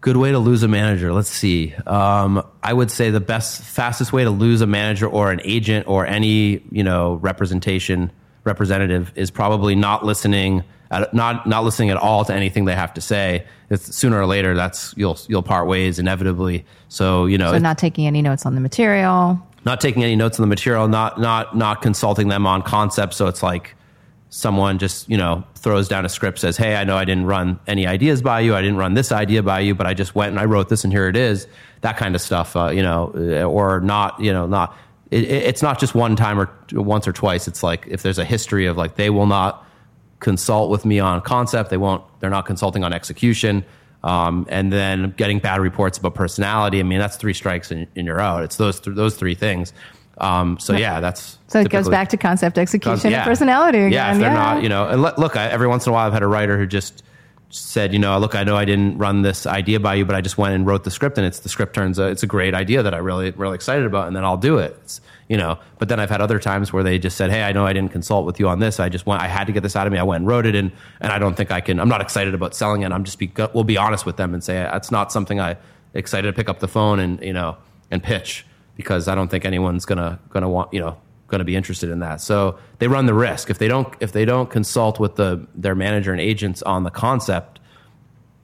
Good way to lose a manager. Let's see. Um, I would say the best, fastest way to lose a manager or an agent or any, you know, representation representative is probably not listening not not listening at all to anything they have to say. It's sooner or later that's you'll you'll part ways inevitably. So you know, so not taking any notes on the material, not taking any notes on the material, not not not consulting them on concepts. So it's like someone just you know throws down a script says hey i know i didn't run any ideas by you i didn't run this idea by you but i just went and i wrote this and here it is that kind of stuff uh, you know or not you know not it, it, it's not just one time or once or twice. It's like if there's a history of like they will not consult with me on concept, they won't. They're not consulting on execution. Um, and then getting bad reports about personality. I mean, that's three strikes and, and you're out. It's those th- those three things. Um, so yeah, that's so it goes back to concept execution yeah. and personality again. Yeah, if they're yeah. not, you know, and look, I, every once in a while I've had a writer who just said, you know, look, I know I didn't run this idea by you, but I just went and wrote the script, and it's the script turns it's a great idea that I really really excited about, and then I'll do it. It's, you know, but then I've had other times where they just said, hey, I know I didn't consult with you on this. I just went, I had to get this out of me. I went and wrote it, and and I don't think I can. I'm not excited about selling it. I'm just be we'll be honest with them and say that's not something I excited to pick up the phone and you know and pitch because I don't think anyone's gonna gonna want you know going to be interested in that. So they run the risk if they don't if they don't consult with the their manager and agents on the concept,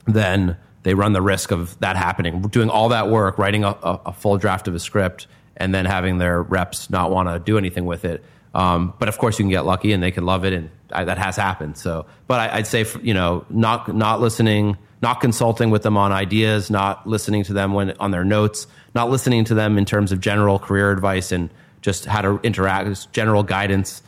then they run the risk of that happening. Doing all that work, writing a, a, a full draft of a script, and then having their reps not want to do anything with it. Um, but of course, you can get lucky, and they can love it, and I, that has happened. So, but I, would say you know not not listening, not consulting with them on ideas, not listening to them when on their notes, not listening to them in terms of general career advice and just how to interact, general guidance,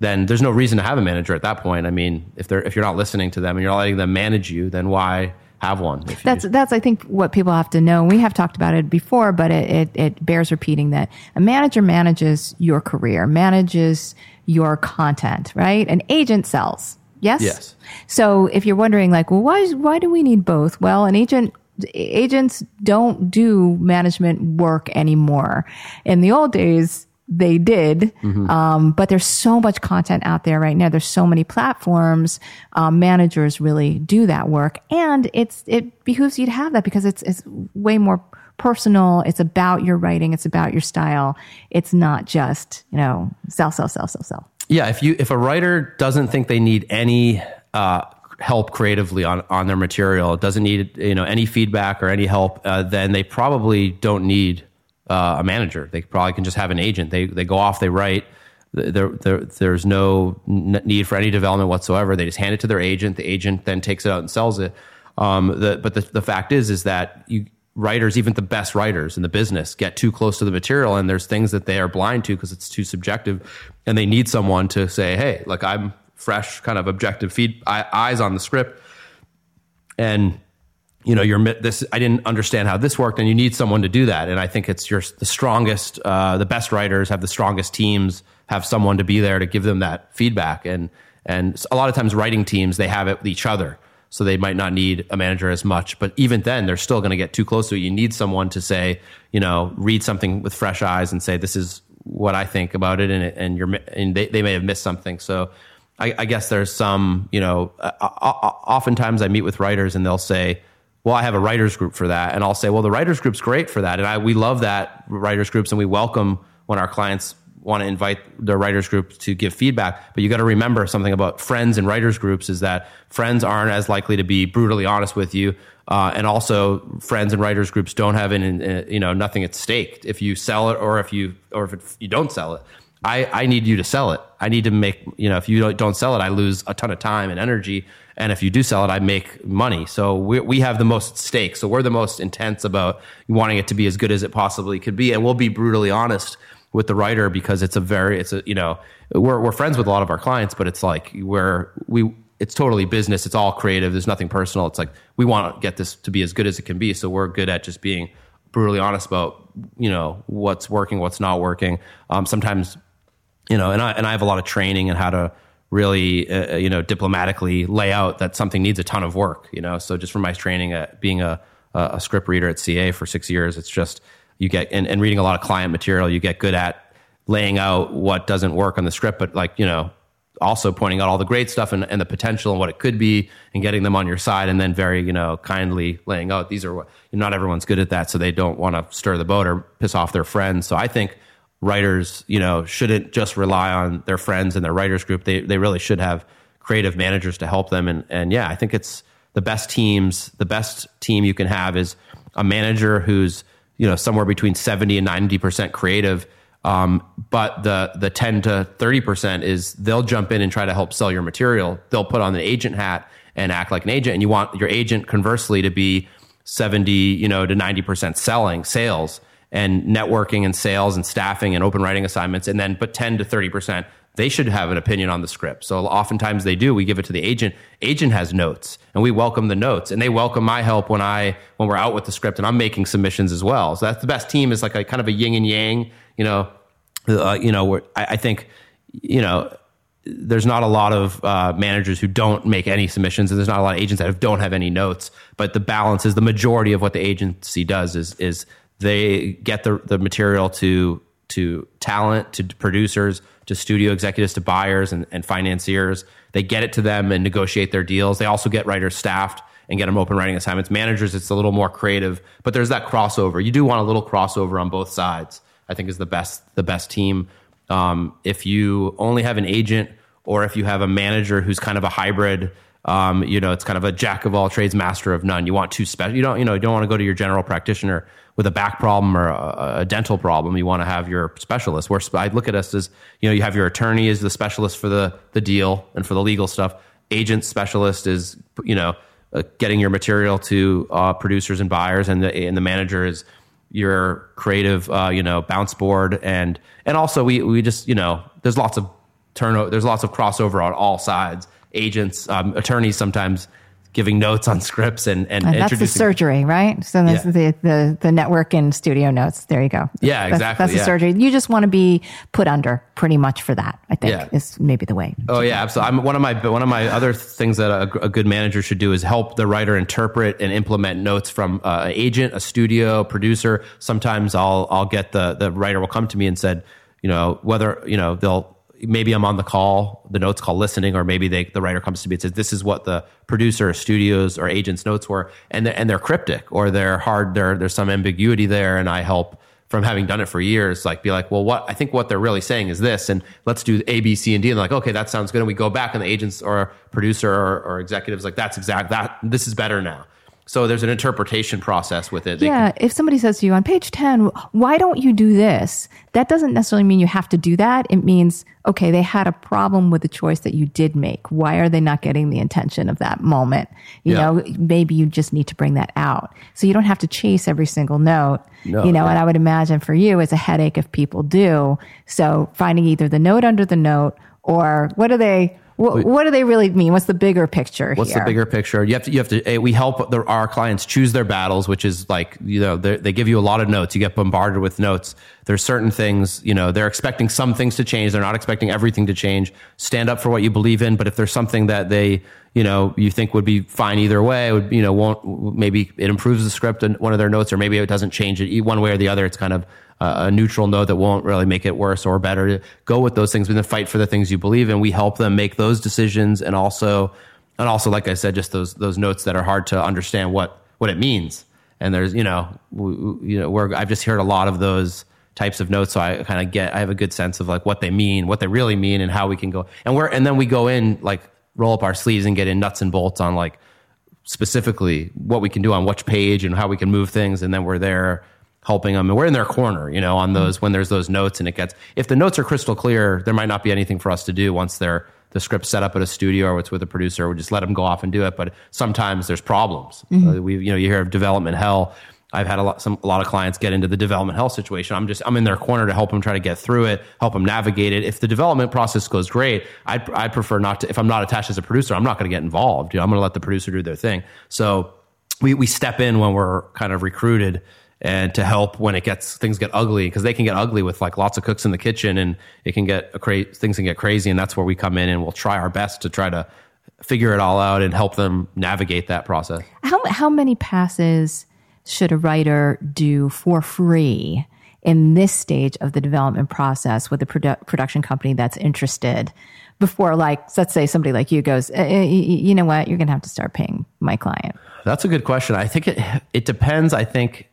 then there's no reason to have a manager at that point. I mean, if they're if you're not listening to them and you're not letting them manage you, then why have one? That's that's I think what people have to know. We have talked about it before, but it, it, it bears repeating that a manager manages your career, manages your content, right? An agent sells. Yes. Yes. So if you're wondering, like, well, why why do we need both? Well, an agent agents don't do management work anymore. In the old days, they did. Mm-hmm. Um, but there's so much content out there right now. There's so many platforms. Um, managers really do that work, and it's it behooves you to have that because it's it's way more personal. It's about your writing. It's about your style. It's not just you know sell, sell, sell, sell, sell. Yeah, if you if a writer doesn't think they need any uh, help creatively on on their material, doesn't need you know any feedback or any help, uh, then they probably don't need uh, a manager. They probably can just have an agent. They they go off, they write. There, there, there's no need for any development whatsoever. They just hand it to their agent. The agent then takes it out and sells it. Um, the, but the, the fact is, is that you, writers, even the best writers in the business, get too close to the material, and there's things that they are blind to because it's too subjective, and they need someone to say, "Hey, like I'm fresh, kind of objective feed eyes on the script," and you know, you're this. I didn't understand how this worked, and you need someone to do that. And I think it's your the strongest, uh, the best writers have the strongest teams, have someone to be there to give them that feedback. And and a lot of times, writing teams they have it with each other, so they might not need a manager as much. But even then, they're still going to get too close to it. You need someone to say, you know, read something with fresh eyes and say, this is what I think about it, and and you're and they they may have missed something. So. I, I guess there's some, you know, uh, oftentimes I meet with writers and they'll say, well, I have a writers group for that. And I'll say, well, the writers group's great for that. And I, we love that writers groups and we welcome when our clients want to invite their writers group to give feedback. But you got to remember something about friends and writers groups is that friends aren't as likely to be brutally honest with you. Uh, and also friends and writers groups don't have an, you know, nothing at stake if you sell it or if you, or if it, you don't sell it. I, I need you to sell it. I need to make, you know, if you don't sell it, I lose a ton of time and energy. And if you do sell it, I make money. So we, we have the most stake. So we're the most intense about wanting it to be as good as it possibly could be. And we'll be brutally honest with the writer because it's a very, it's a, you know, we're, we're friends with a lot of our clients, but it's like we're, we, it's totally business. It's all creative. There's nothing personal. It's like we want to get this to be as good as it can be. So we're good at just being brutally honest about, you know, what's working, what's not working. Um, sometimes you know, and I and I have a lot of training in how to really, uh, uh, you know, diplomatically lay out that something needs a ton of work. You know, so just from my training at being a a script reader at CA for six years, it's just you get and, and reading a lot of client material, you get good at laying out what doesn't work on the script, but like you know, also pointing out all the great stuff and, and the potential and what it could be, and getting them on your side, and then very you know kindly laying out these are what not everyone's good at that, so they don't want to stir the boat or piss off their friends. So I think writers, you know, shouldn't just rely on their friends and their writers group. They they really should have creative managers to help them. And and yeah, I think it's the best teams. The best team you can have is a manager who's you know somewhere between seventy and ninety percent creative. Um, but the the ten to thirty percent is they'll jump in and try to help sell your material. They'll put on the agent hat and act like an agent, and you want your agent conversely to be seventy, you know, to ninety percent selling sales and networking and sales and staffing and open writing assignments, and then but ten to thirty percent they should have an opinion on the script. So oftentimes they do. We give it to the agent. Agent has notes, and we welcome the notes, and they welcome my help when I when we're out with the script and I'm making submissions as well. So that's the best team is like a kind of a yin and yang. You know, uh, you know, I, I think you know there's not a lot of uh, managers who don't make any submissions, and there's not a lot of agents that don't have any notes. But the balance is the majority of what the agency does is is they get the the material to to talent to producers to studio executives to buyers and, and financiers. They get it to them and negotiate their deals. They also get writers staffed and get them open writing assignments. Managers, it's a little more creative, but there's that crossover. You do want a little crossover on both sides. I think is the best the best team. Um, if you only have an agent or if you have a manager who's kind of a hybrid, um, you know, it's kind of a jack of all trades, master of none. You want two special. You don't you know you don't want to go to your general practitioner with a back problem or a, a dental problem, you want to have your specialist. Where I look at us as you know, you have your attorney as the specialist for the the deal and for the legal stuff. Agent specialist is you know uh, getting your material to uh, producers and buyers, and the and the manager is your creative uh, you know bounce board and and also we we just you know there's lots of turnover there's lots of crossover on all sides agents um, attorneys sometimes giving notes on scripts and and, and that's the surgery, right? So that's yeah. the, the the network and studio notes. There you go. Yeah, that's, exactly. That's yeah. the surgery. You just want to be put under pretty much for that. I think yeah. is maybe the way. Oh yeah, absolutely. I'm, one of my one of my other things that a, a, good manager should do is help the writer interpret and implement notes from uh, an agent, a studio, producer. Sometimes I'll I'll get the the writer will come to me and said, you know, whether you know they'll maybe I'm on the call, the notes call listening, or maybe they, the writer comes to me and says, "This is what the producer, or studios, or agents' notes were," and they're, and they're cryptic or they're hard. There, there's some ambiguity there, and I help from having done it for years, like be like, well, what I think what they're really saying is this, and let's do A, B, C, and D. And like, okay, that sounds good. And we go back, and the agents or producer or, or executives like, that's exact that this is better now. So there's an interpretation process with it. yeah. Can, if somebody says to you on page 10, why don't you do this? That doesn't necessarily mean you have to do that. It means, okay, they had a problem with the choice that you did make. Why are they not getting the intention of that moment? You yeah. know, maybe you just need to bring that out. So you don't have to chase every single note. No, you know, yeah. and I would imagine for you it's a headache if people do. So finding either the note under the note or what are they what, what do they really mean? What's the bigger picture? What's here? the bigger picture? You have to. You have to. Eh, we help the, our clients choose their battles, which is like you know they give you a lot of notes. You get bombarded with notes. There's certain things you know they're expecting some things to change. They're not expecting everything to change. Stand up for what you believe in. But if there's something that they you know you think would be fine either way, would you know won't maybe it improves the script in one of their notes, or maybe it doesn't change it one way or the other. It's kind of a neutral note that won't really make it worse or better. Go with those things, but then fight for the things you believe in. We help them make those decisions, and also, and also, like I said, just those those notes that are hard to understand what what it means. And there's, you know, we, you know, where I've just heard a lot of those types of notes, so I kind of get, I have a good sense of like what they mean, what they really mean, and how we can go. And we're, and then we go in like roll up our sleeves and get in nuts and bolts on like specifically what we can do on which page and how we can move things, and then we're there helping them and we're in their corner you know on mm-hmm. those when there's those notes and it gets if the notes are crystal clear there might not be anything for us to do once they're the script set up at a studio or it's with a producer we just let them go off and do it but sometimes there's problems mm-hmm. uh, we you know you hear of development hell I've had a lot, some, a lot of clients get into the development hell situation. I'm just, I'm in their corner to help them try to get through it, help them navigate it. If the development process goes great, I'd, I'd prefer not to, if I'm not attached as a producer, I'm not going to get involved. You know, I'm going to let the producer do their thing. So we, we step in when we're kind of recruited and to help when it gets things get ugly because they can get ugly with like lots of cooks in the kitchen and it can get a cra- things can get crazy and that's where we come in and we'll try our best to try to figure it all out and help them navigate that process. How how many passes should a writer do for free in this stage of the development process with a produ- production company that's interested? Before, like, let's say somebody like you goes, eh, eh, you know what, you're going to have to start paying my client. That's a good question. I think it it depends. I think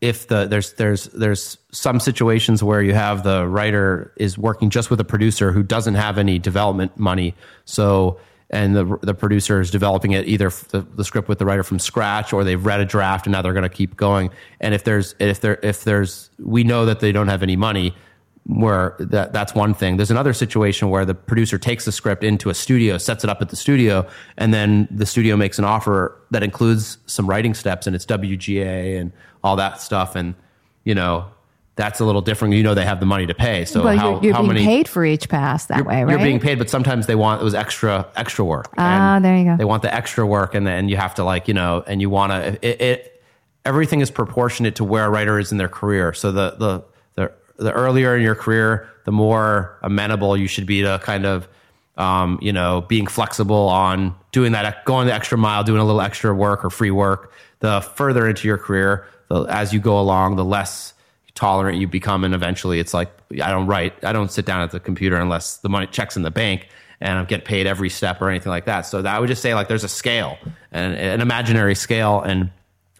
if the there's there's there's some situations where you have the writer is working just with a producer who doesn't have any development money so and the the producer is developing it either the, the script with the writer from scratch or they've read a draft and now they're going to keep going and if there's if there if there's we know that they don't have any money where that that's one thing. There's another situation where the producer takes the script into a studio, sets it up at the studio, and then the studio makes an offer that includes some writing steps and it's WGA and all that stuff. And you know, that's a little different. You know, they have the money to pay. So well, how, you're, you're how being many paid for each pass that way, right? you're being paid, but sometimes they want it was extra extra work. Ah, And there you go. They want the extra work, and then you have to like you know, and you want to it, it. Everything is proportionate to where a writer is in their career. So the the the the earlier in your career, the more amenable you should be to kind of. Um, you know, being flexible on doing that, going the extra mile, doing a little extra work or free work. The further into your career, the, as you go along, the less tolerant you become and eventually it's like i don't write i don't sit down at the computer unless the money checks in the bank and i get paid every step or anything like that. So that i would just say like there's a scale and an imaginary scale and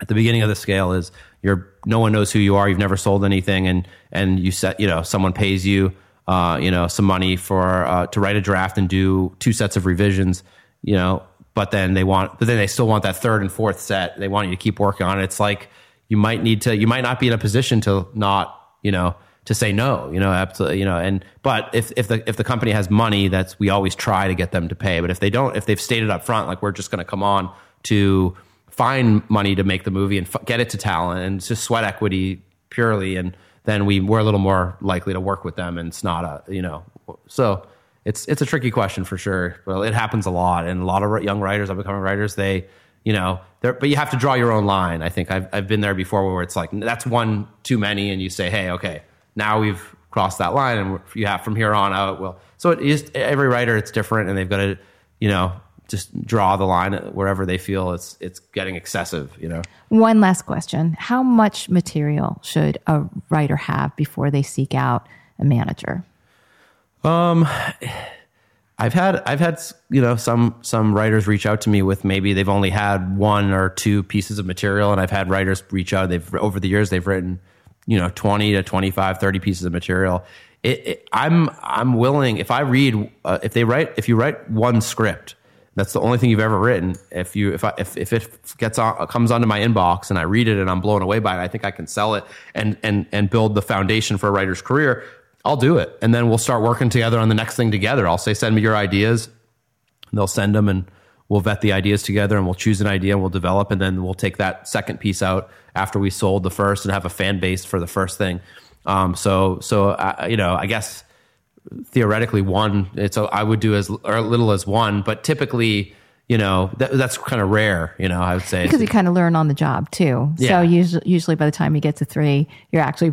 at the beginning of the scale is you're no one knows who you are you've never sold anything and and you set you know someone pays you uh, you know some money for uh, to write a draft and do two sets of revisions you know but then they want but then they still want that third and fourth set. They want you to keep working on it. It's like you might need to you might not be in a position to not you know to say no you know absolutely you know and but if if the if the company has money that's we always try to get them to pay but if they don't if they've stated up front like we're just going to come on to find money to make the movie and f- get it to talent and just sweat equity purely and then we we're a little more likely to work with them and it's not a you know so it's it's a tricky question for sure. Well it happens a lot and a lot of young writers up and coming writers they you know, there, but you have to draw your own line. I think I've, I've been there before where it's like, that's one too many. And you say, Hey, okay, now we've crossed that line and you have from here on out. Well, so it is every writer, it's different and they've got to, you know, just draw the line wherever they feel it's, it's getting excessive, you know? One last question. How much material should a writer have before they seek out a manager? Um, I've had I've had you know some some writers reach out to me with maybe they've only had one or two pieces of material and I've had writers reach out. They've over the years they've written you know 20 to 25 30 pieces of material. It, it, I'm I'm willing if I read uh, if they write if you write one script that's the only thing you've ever written. If you if I, if if it gets on comes onto my inbox and I read it and I'm blown away by it I think I can sell it and and and build the foundation for a writer's career I'll do it. And then we'll start working together on the next thing together. I'll say, send me your ideas. And they'll send them and we'll vet the ideas together and we'll choose an idea and we'll develop. And then we'll take that second piece out after we sold the first and have a fan base for the first thing. Um, so, so, uh, you know, I guess theoretically one, it's, a, I would do as or little as one, but typically, you know, that, that's kind of rare, you know, I would say. Because you kind of learn on the job too. Yeah. So usually, usually by the time you get to three, you're actually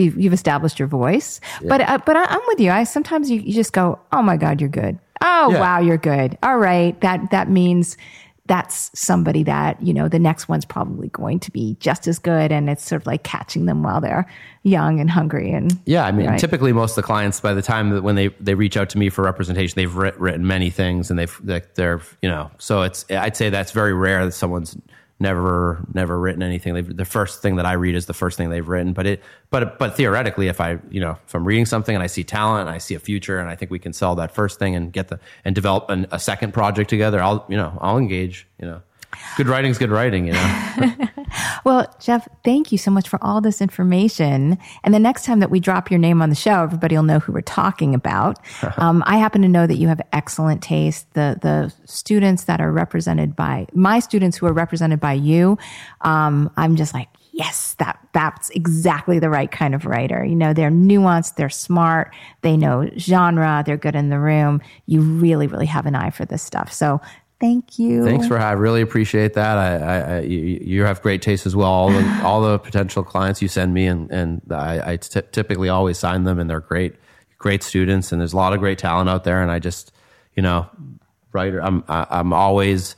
you've, you've established your voice. Yeah. But uh, but I, am with you. I sometimes you, you just go, oh my god, you're good. Oh yeah. wow, you're good. All right, that that means that's somebody that you know the next one's probably going to be just as good and it's sort of like catching them while they're young and hungry and yeah i mean right? typically most of the clients by the time that when they they reach out to me for representation they've writ, written many things and they've they're you know so it's i'd say that's very rare that someone's never never written anything. They've, the first thing that I read is the first thing they've written. But it but but theoretically, if I you know if I'm reading something and I see talent and I see a future and I think we can sell that first thing and get the and develop an, a second project together, I'll you know I'll engage. You know, good writing's good writing. You know. well, Jeff, thank you so much for all this information. And the next time that we drop your name on the show, everybody will know who we're talking about. um, I happen to know that you have excellent taste. The the students that are represented by my students who are represented by you, um, I'm just like, yes, that that's exactly the right kind of writer. You know, they're nuanced, they're smart, they know genre, they're good in the room. You really, really have an eye for this stuff. So Thank you. Thanks for. I really appreciate that. I, I, I you, you, have great taste as well. All the all the potential clients you send me, and and I, I t- typically always sign them, and they're great, great students, and there's a lot of great talent out there. And I just, you know, writer. I'm I, I'm always,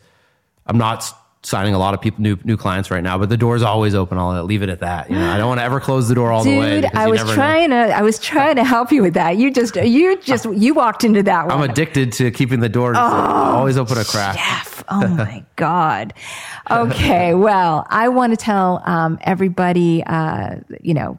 I'm not signing a lot of people new new clients right now, but the door's always open. I'll leave it at that. You know, I don't want to ever close the door all Dude, the way. Dude, I was trying know. to I was trying to help you with that. You just you just you walked into that one. I'm addicted to keeping the door oh, always open a crack. Jeff, oh my god. Okay, well, I want to tell um, everybody, uh, you know,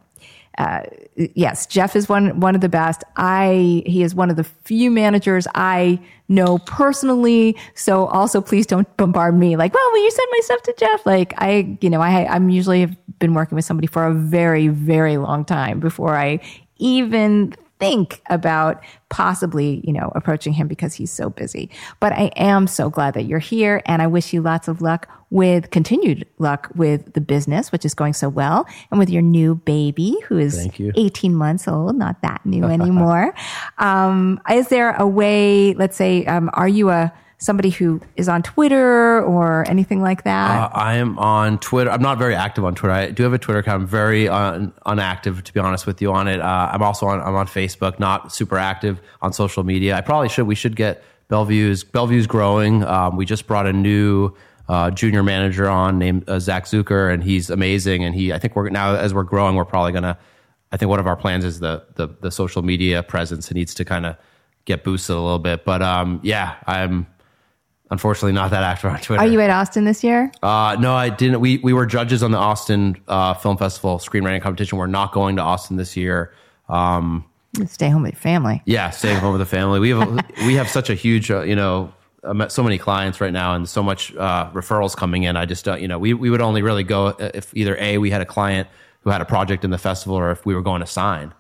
uh, yes, Jeff is one one of the best. I he is one of the few managers I know personally. So also, please don't bombard me like, well, will you send my stuff to Jeff? Like I, you know, I I'm usually have been working with somebody for a very very long time before I even think about possibly, you know, approaching him because he's so busy. But I am so glad that you're here and I wish you lots of luck with continued luck with the business, which is going so well and with your new baby who is 18 months old, not that new anymore. um, is there a way, let's say, um, are you a, somebody who is on Twitter or anything like that? Uh, I am on Twitter. I'm not very active on Twitter. I do have a Twitter account. I'm very un, unactive, to be honest with you, on it. Uh, I'm also on. I'm on Facebook. Not super active on social media. I probably should. We should get Bellevue's. Bellevue's growing. Um, we just brought a new uh, junior manager on named uh, Zach Zucker, and he's amazing. And he, I think we're now as we're growing, we're probably gonna. I think one of our plans is the the, the social media presence. It needs to kind of get boosted a little bit. But um, yeah, I'm unfortunately not that active on Twitter. are you at Austin this year? Uh, no, I didn't. We we were judges on the Austin uh, Film Festival screenwriting competition. We're not going to Austin this year. Um, Stay home with your family. yeah, staying home with the family. We have we have such a huge, uh, you know, I met so many clients right now, and so much uh, referrals coming in. I just don't, you know, we we would only really go if either a we had a client who had a project in the festival, or if we were going to sign.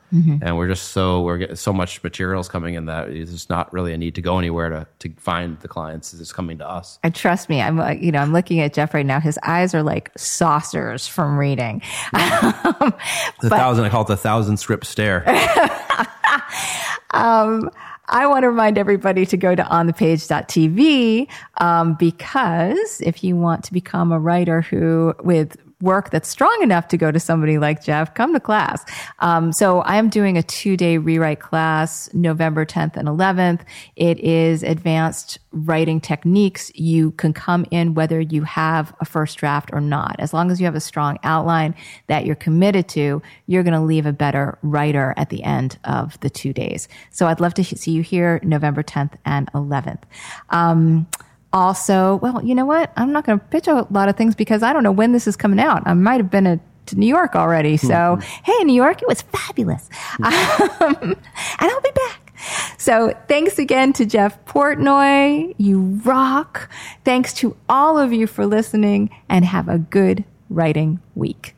And we're just so we're getting so much materials coming in that it's just not really a need to go anywhere to to find the clients. It's just coming to us. And trust me, I'm you know, I'm looking at Jeff right now. His eyes are like saucers from reading. Um, The thousand, I call it the thousand script stare. um, I want to remind everybody to go to onthepage.tv um, because if you want to become a writer who with work that's strong enough to go to somebody like Jeff, come to class. Um, so I am doing a two day rewrite class November 10th and 11th. It is advanced writing techniques. You can come in whether you have a first draft or not. As long as you have a strong outline that you're committed to, you're going to leave a better writer at the end of the two days. So I'd love to see you here November 10th and 11th. Um, also, well, you know what? I'm not going to pitch a lot of things because I don't know when this is coming out. I might have been a, to New York already. So, hey, New York, it was fabulous. Um, and I'll be back. So thanks again to Jeff Portnoy. You rock. Thanks to all of you for listening and have a good writing week.